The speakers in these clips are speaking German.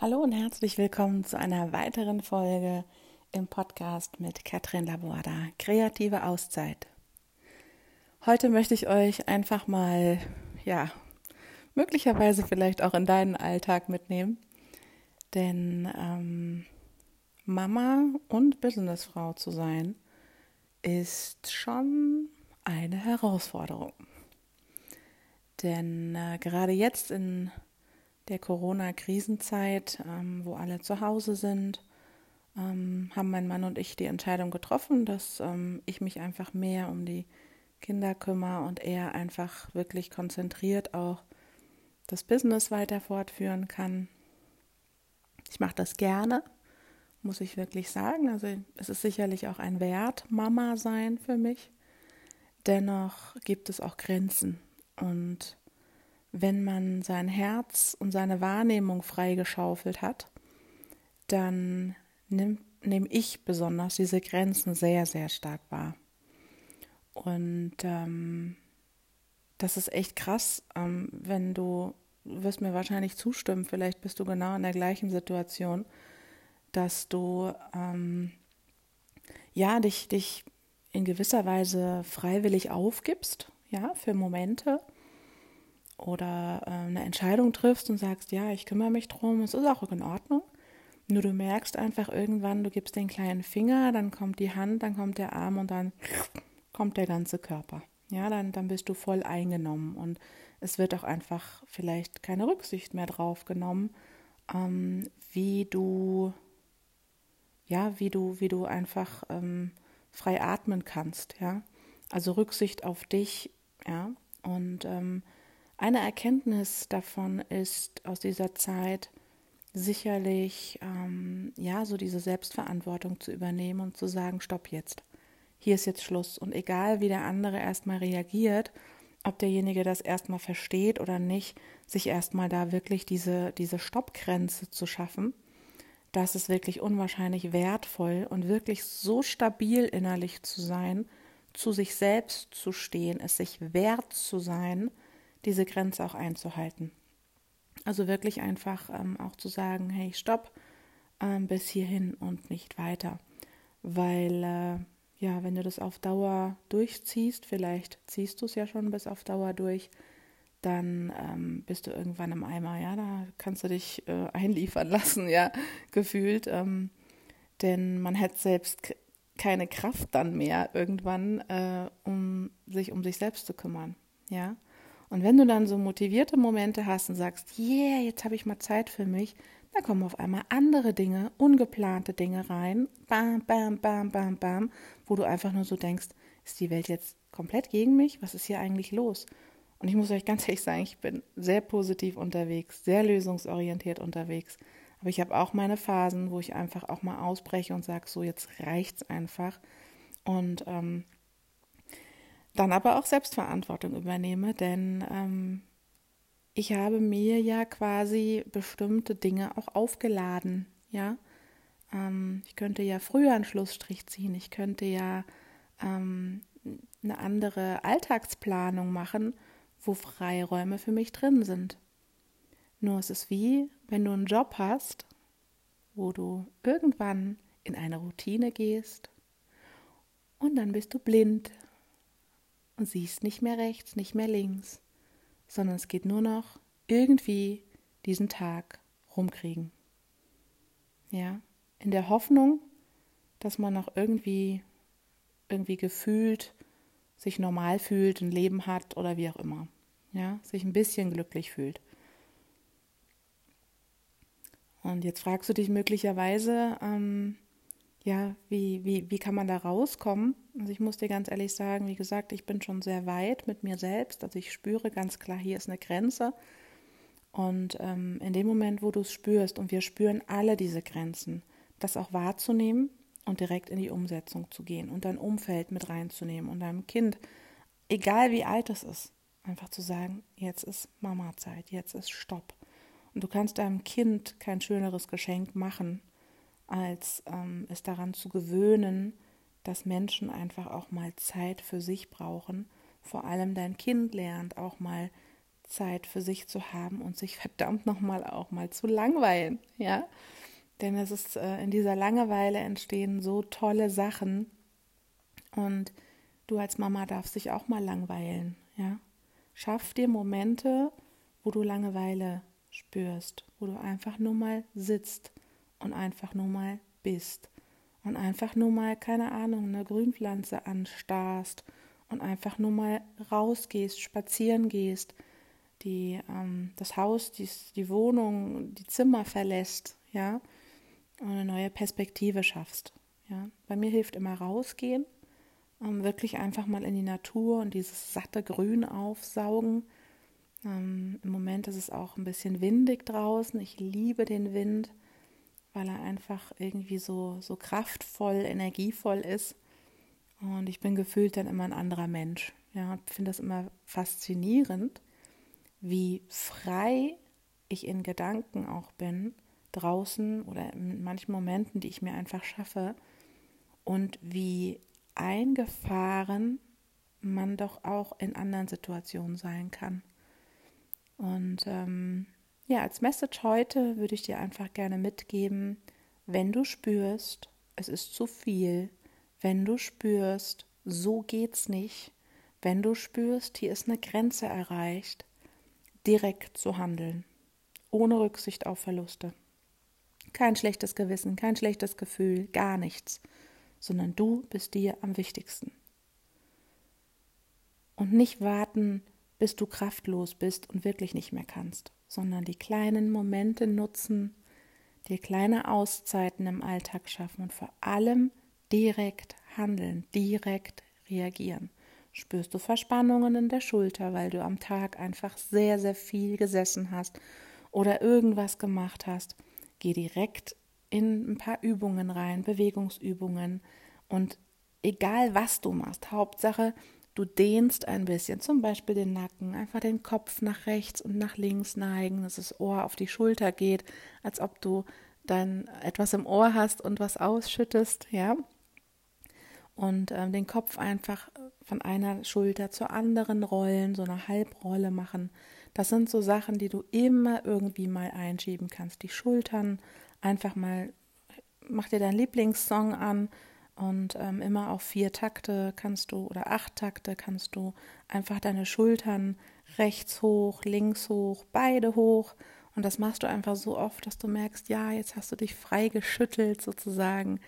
Hallo und herzlich willkommen zu einer weiteren Folge im Podcast mit Katrin Laborda, kreative Auszeit. Heute möchte ich euch einfach mal, ja, möglicherweise vielleicht auch in deinen Alltag mitnehmen, denn ähm, Mama und Businessfrau zu sein ist schon eine Herausforderung. Denn äh, gerade jetzt in der Corona-Krisenzeit, ähm, wo alle zu Hause sind, ähm, haben mein Mann und ich die Entscheidung getroffen, dass ähm, ich mich einfach mehr um die Kinder kümmere und er einfach wirklich konzentriert auch das Business weiter fortführen kann. Ich mache das gerne, muss ich wirklich sagen. Also es ist sicherlich auch ein Wert, Mama sein für mich. Dennoch gibt es auch Grenzen und wenn man sein Herz und seine Wahrnehmung freigeschaufelt hat, dann nehme nehm ich besonders diese Grenzen sehr, sehr stark wahr. Und ähm, das ist echt krass, ähm, wenn du, du wirst mir wahrscheinlich zustimmen, vielleicht bist du genau in der gleichen Situation, dass du ähm, ja dich, dich in gewisser Weise freiwillig aufgibst, ja, für Momente oder äh, eine Entscheidung triffst und sagst, ja, ich kümmere mich drum, es ist auch in Ordnung. Nur du merkst einfach irgendwann, du gibst den kleinen Finger, dann kommt die Hand, dann kommt der Arm und dann kommt der ganze Körper. Ja, dann, dann bist du voll eingenommen und es wird auch einfach vielleicht keine Rücksicht mehr drauf genommen, ähm, wie du, ja, wie du, wie du einfach ähm, frei atmen kannst, ja. Also Rücksicht auf dich, ja. Und ähm, eine Erkenntnis davon ist aus dieser Zeit sicherlich, ähm, ja, so diese Selbstverantwortung zu übernehmen und zu sagen, stopp jetzt. Hier ist jetzt Schluss. Und egal, wie der andere erstmal reagiert, ob derjenige das erstmal versteht oder nicht, sich erstmal da wirklich diese, diese Stoppgrenze zu schaffen, das ist wirklich unwahrscheinlich wertvoll und wirklich so stabil innerlich zu sein, zu sich selbst zu stehen, es sich wert zu sein, diese Grenze auch einzuhalten. Also wirklich einfach ähm, auch zu sagen, hey, stopp, ähm, bis hierhin und nicht weiter. Weil, äh, ja, wenn du das auf Dauer durchziehst, vielleicht ziehst du es ja schon bis auf Dauer durch, dann ähm, bist du irgendwann im Eimer, ja, da kannst du dich äh, einliefern lassen, ja, gefühlt. Ähm, denn man hat selbst keine Kraft dann mehr irgendwann, äh, um sich um sich selbst zu kümmern, ja. Und wenn du dann so motivierte Momente hast und sagst, yeah, jetzt habe ich mal Zeit für mich, dann kommen auf einmal andere Dinge, ungeplante Dinge rein, bam, bam, bam, bam, bam, wo du einfach nur so denkst, ist die Welt jetzt komplett gegen mich? Was ist hier eigentlich los? Und ich muss euch ganz ehrlich sagen, ich bin sehr positiv unterwegs, sehr lösungsorientiert unterwegs. Aber ich habe auch meine Phasen, wo ich einfach auch mal ausbreche und sage, so jetzt reicht's einfach. Und ähm, dann aber auch Selbstverantwortung übernehme, denn ähm, ich habe mir ja quasi bestimmte Dinge auch aufgeladen, ja. Ähm, ich könnte ja früher einen Schlussstrich ziehen, ich könnte ja ähm, eine andere Alltagsplanung machen, wo Freiräume für mich drin sind. Nur es ist wie, wenn du einen Job hast, wo du irgendwann in eine Routine gehst und dann bist du blind und siehst nicht mehr rechts, nicht mehr links, sondern es geht nur noch irgendwie diesen Tag rumkriegen. Ja, in der Hoffnung, dass man noch irgendwie irgendwie gefühlt sich normal fühlt, ein Leben hat oder wie auch immer. Ja, sich ein bisschen glücklich fühlt. Und jetzt fragst du dich möglicherweise, ähm, ja, wie, wie, wie kann man da rauskommen? Also ich muss dir ganz ehrlich sagen, wie gesagt, ich bin schon sehr weit mit mir selbst. Also ich spüre ganz klar, hier ist eine Grenze. Und ähm, in dem Moment, wo du es spürst, und wir spüren alle diese Grenzen, das auch wahrzunehmen und direkt in die Umsetzung zu gehen und dein Umfeld mit reinzunehmen und deinem Kind, egal wie alt es ist, einfach zu sagen, jetzt ist Mama-Zeit, jetzt ist Stopp. Und du kannst deinem Kind kein schöneres Geschenk machen, als ähm, es daran zu gewöhnen, dass Menschen einfach auch mal Zeit für sich brauchen. Vor allem dein Kind lernt auch mal Zeit für sich zu haben und sich verdammt nochmal auch mal zu langweilen, ja. Denn es ist äh, in dieser Langeweile entstehen so tolle Sachen und du als Mama darfst dich auch mal langweilen, ja. Schaff dir Momente, wo du Langeweile spürst, wo du einfach nur mal sitzt und einfach nur mal bist und einfach nur mal, keine Ahnung, eine Grünpflanze anstarrst und einfach nur mal rausgehst, spazieren gehst, die, ähm, das Haus, die, die Wohnung, die Zimmer verlässt, ja, und eine neue Perspektive schaffst. Ja. Bei mir hilft immer rausgehen, ähm, wirklich einfach mal in die Natur und dieses satte Grün aufsaugen. Ähm, Im Moment ist es auch ein bisschen windig draußen. Ich liebe den Wind, weil er einfach irgendwie so, so kraftvoll, energievoll ist. Und ich bin gefühlt dann immer ein anderer Mensch. Ja, und finde das immer faszinierend, wie frei ich in Gedanken auch bin, draußen oder in manchen Momenten, die ich mir einfach schaffe, und wie eingefahren man doch auch in anderen Situationen sein kann. Und ähm, ja, als Message heute würde ich dir einfach gerne mitgeben, wenn du spürst, es ist zu viel, wenn du spürst, so geht's nicht, wenn du spürst, hier ist eine Grenze erreicht, direkt zu handeln, ohne Rücksicht auf Verluste. Kein schlechtes Gewissen, kein schlechtes Gefühl, gar nichts, sondern du bist dir am wichtigsten. Und nicht warten, bis du kraftlos bist und wirklich nicht mehr kannst, sondern die kleinen Momente nutzen, dir kleine Auszeiten im Alltag schaffen und vor allem direkt handeln, direkt reagieren. Spürst du Verspannungen in der Schulter, weil du am Tag einfach sehr, sehr viel gesessen hast oder irgendwas gemacht hast? Geh direkt in ein paar Übungen rein, Bewegungsübungen und egal was du machst, Hauptsache du dehnst ein bisschen, zum Beispiel den Nacken, einfach den Kopf nach rechts und nach links neigen, dass das Ohr auf die Schulter geht, als ob du dann etwas im Ohr hast und was ausschüttest, ja und ähm, den Kopf einfach von einer Schulter zur anderen rollen, so eine Halbrolle machen. Das sind so Sachen, die du immer irgendwie mal einschieben kannst. Die Schultern einfach mal, mach dir deinen Lieblingssong an und ähm, immer auf vier Takte kannst du oder acht Takte kannst du einfach deine Schultern rechts hoch, links hoch, beide hoch. Und das machst du einfach so oft, dass du merkst, ja, jetzt hast du dich frei geschüttelt sozusagen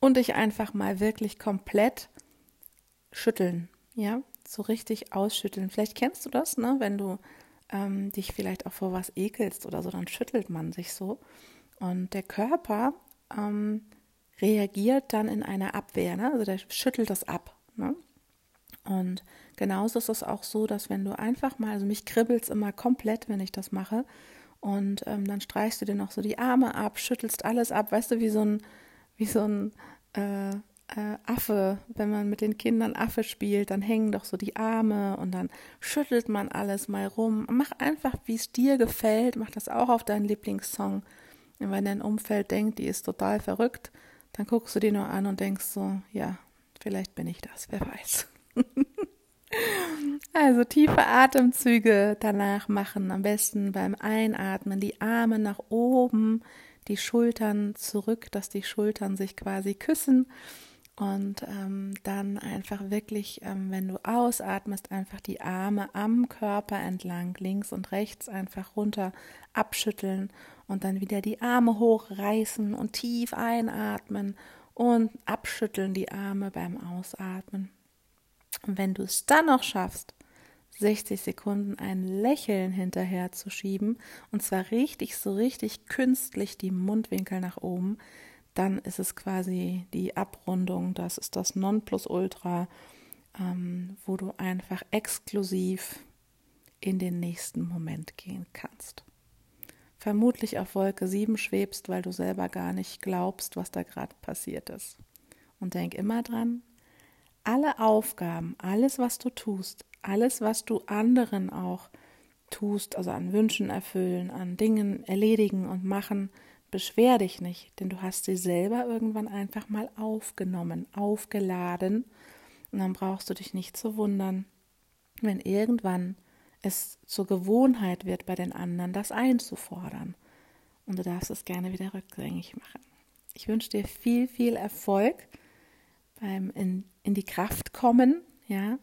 und dich einfach mal wirklich komplett schütteln, ja, so richtig ausschütteln. Vielleicht kennst du das, ne, wenn du ähm, dich vielleicht auch vor was ekelst oder so, dann schüttelt man sich so und der Körper ähm, reagiert dann in einer Abwehr, ne? also der schüttelt das ab. Ne? Und genauso ist es auch so, dass wenn du einfach mal, also mich kribbelt es immer komplett, wenn ich das mache, und ähm, dann streichst du dir noch so die Arme ab, schüttelst alles ab, weißt du, wie so ein wie so ein äh, äh, Affe, wenn man mit den Kindern Affe spielt, dann hängen doch so die Arme und dann schüttelt man alles mal rum. Mach einfach, wie es dir gefällt, mach das auch auf deinen Lieblingssong. Wenn dein Umfeld denkt, die ist total verrückt, dann guckst du dir nur an und denkst so, ja, vielleicht bin ich das, wer weiß. also tiefe Atemzüge danach machen, am besten beim Einatmen die Arme nach oben, die Schultern zurück, dass die Schultern sich quasi küssen. Und ähm, dann einfach wirklich, ähm, wenn du ausatmest, einfach die Arme am Körper entlang, links und rechts einfach runter abschütteln und dann wieder die Arme hochreißen und tief einatmen und abschütteln die Arme beim Ausatmen. Und wenn du es dann noch schaffst, 60 Sekunden ein Lächeln hinterher zu schieben und zwar richtig, so richtig künstlich die Mundwinkel nach oben, dann ist es quasi die Abrundung, das ist das Nonplusultra, ähm, wo du einfach exklusiv in den nächsten Moment gehen kannst. Vermutlich auf Wolke 7 schwebst, weil du selber gar nicht glaubst, was da gerade passiert ist. Und denk immer dran, alle Aufgaben, alles, was du tust, alles, was du anderen auch tust, also an Wünschen erfüllen, an Dingen erledigen und machen, beschwer dich nicht, denn du hast sie selber irgendwann einfach mal aufgenommen, aufgeladen und dann brauchst du dich nicht zu wundern, wenn irgendwann es zur Gewohnheit wird bei den anderen, das einzufordern. Und du darfst es gerne wieder rückgängig machen. Ich wünsche dir viel, viel Erfolg beim in, in die Kraft kommen, ja,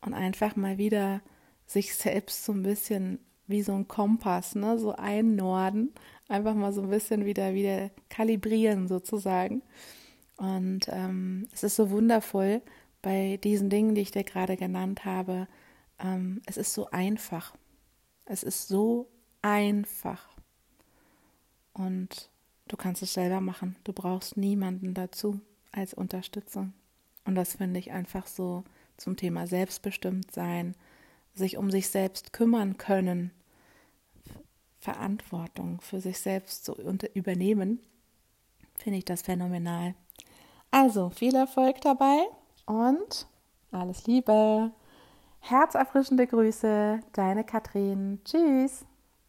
und einfach mal wieder sich selbst so ein bisschen wie so ein Kompass, ne, so einnorden, einfach mal so ein bisschen wieder wieder kalibrieren sozusagen. Und ähm, es ist so wundervoll bei diesen Dingen, die ich dir gerade genannt habe. Ähm, es ist so einfach. Es ist so einfach. Und du kannst es selber machen. Du brauchst niemanden dazu als Unterstützung. Und das finde ich einfach so zum Thema Selbstbestimmtsein, sich um sich selbst kümmern können, Verantwortung für sich selbst zu übernehmen, finde ich das phänomenal. Also viel Erfolg dabei und alles Liebe. Herzerfrischende Grüße, deine Katrin. Tschüss.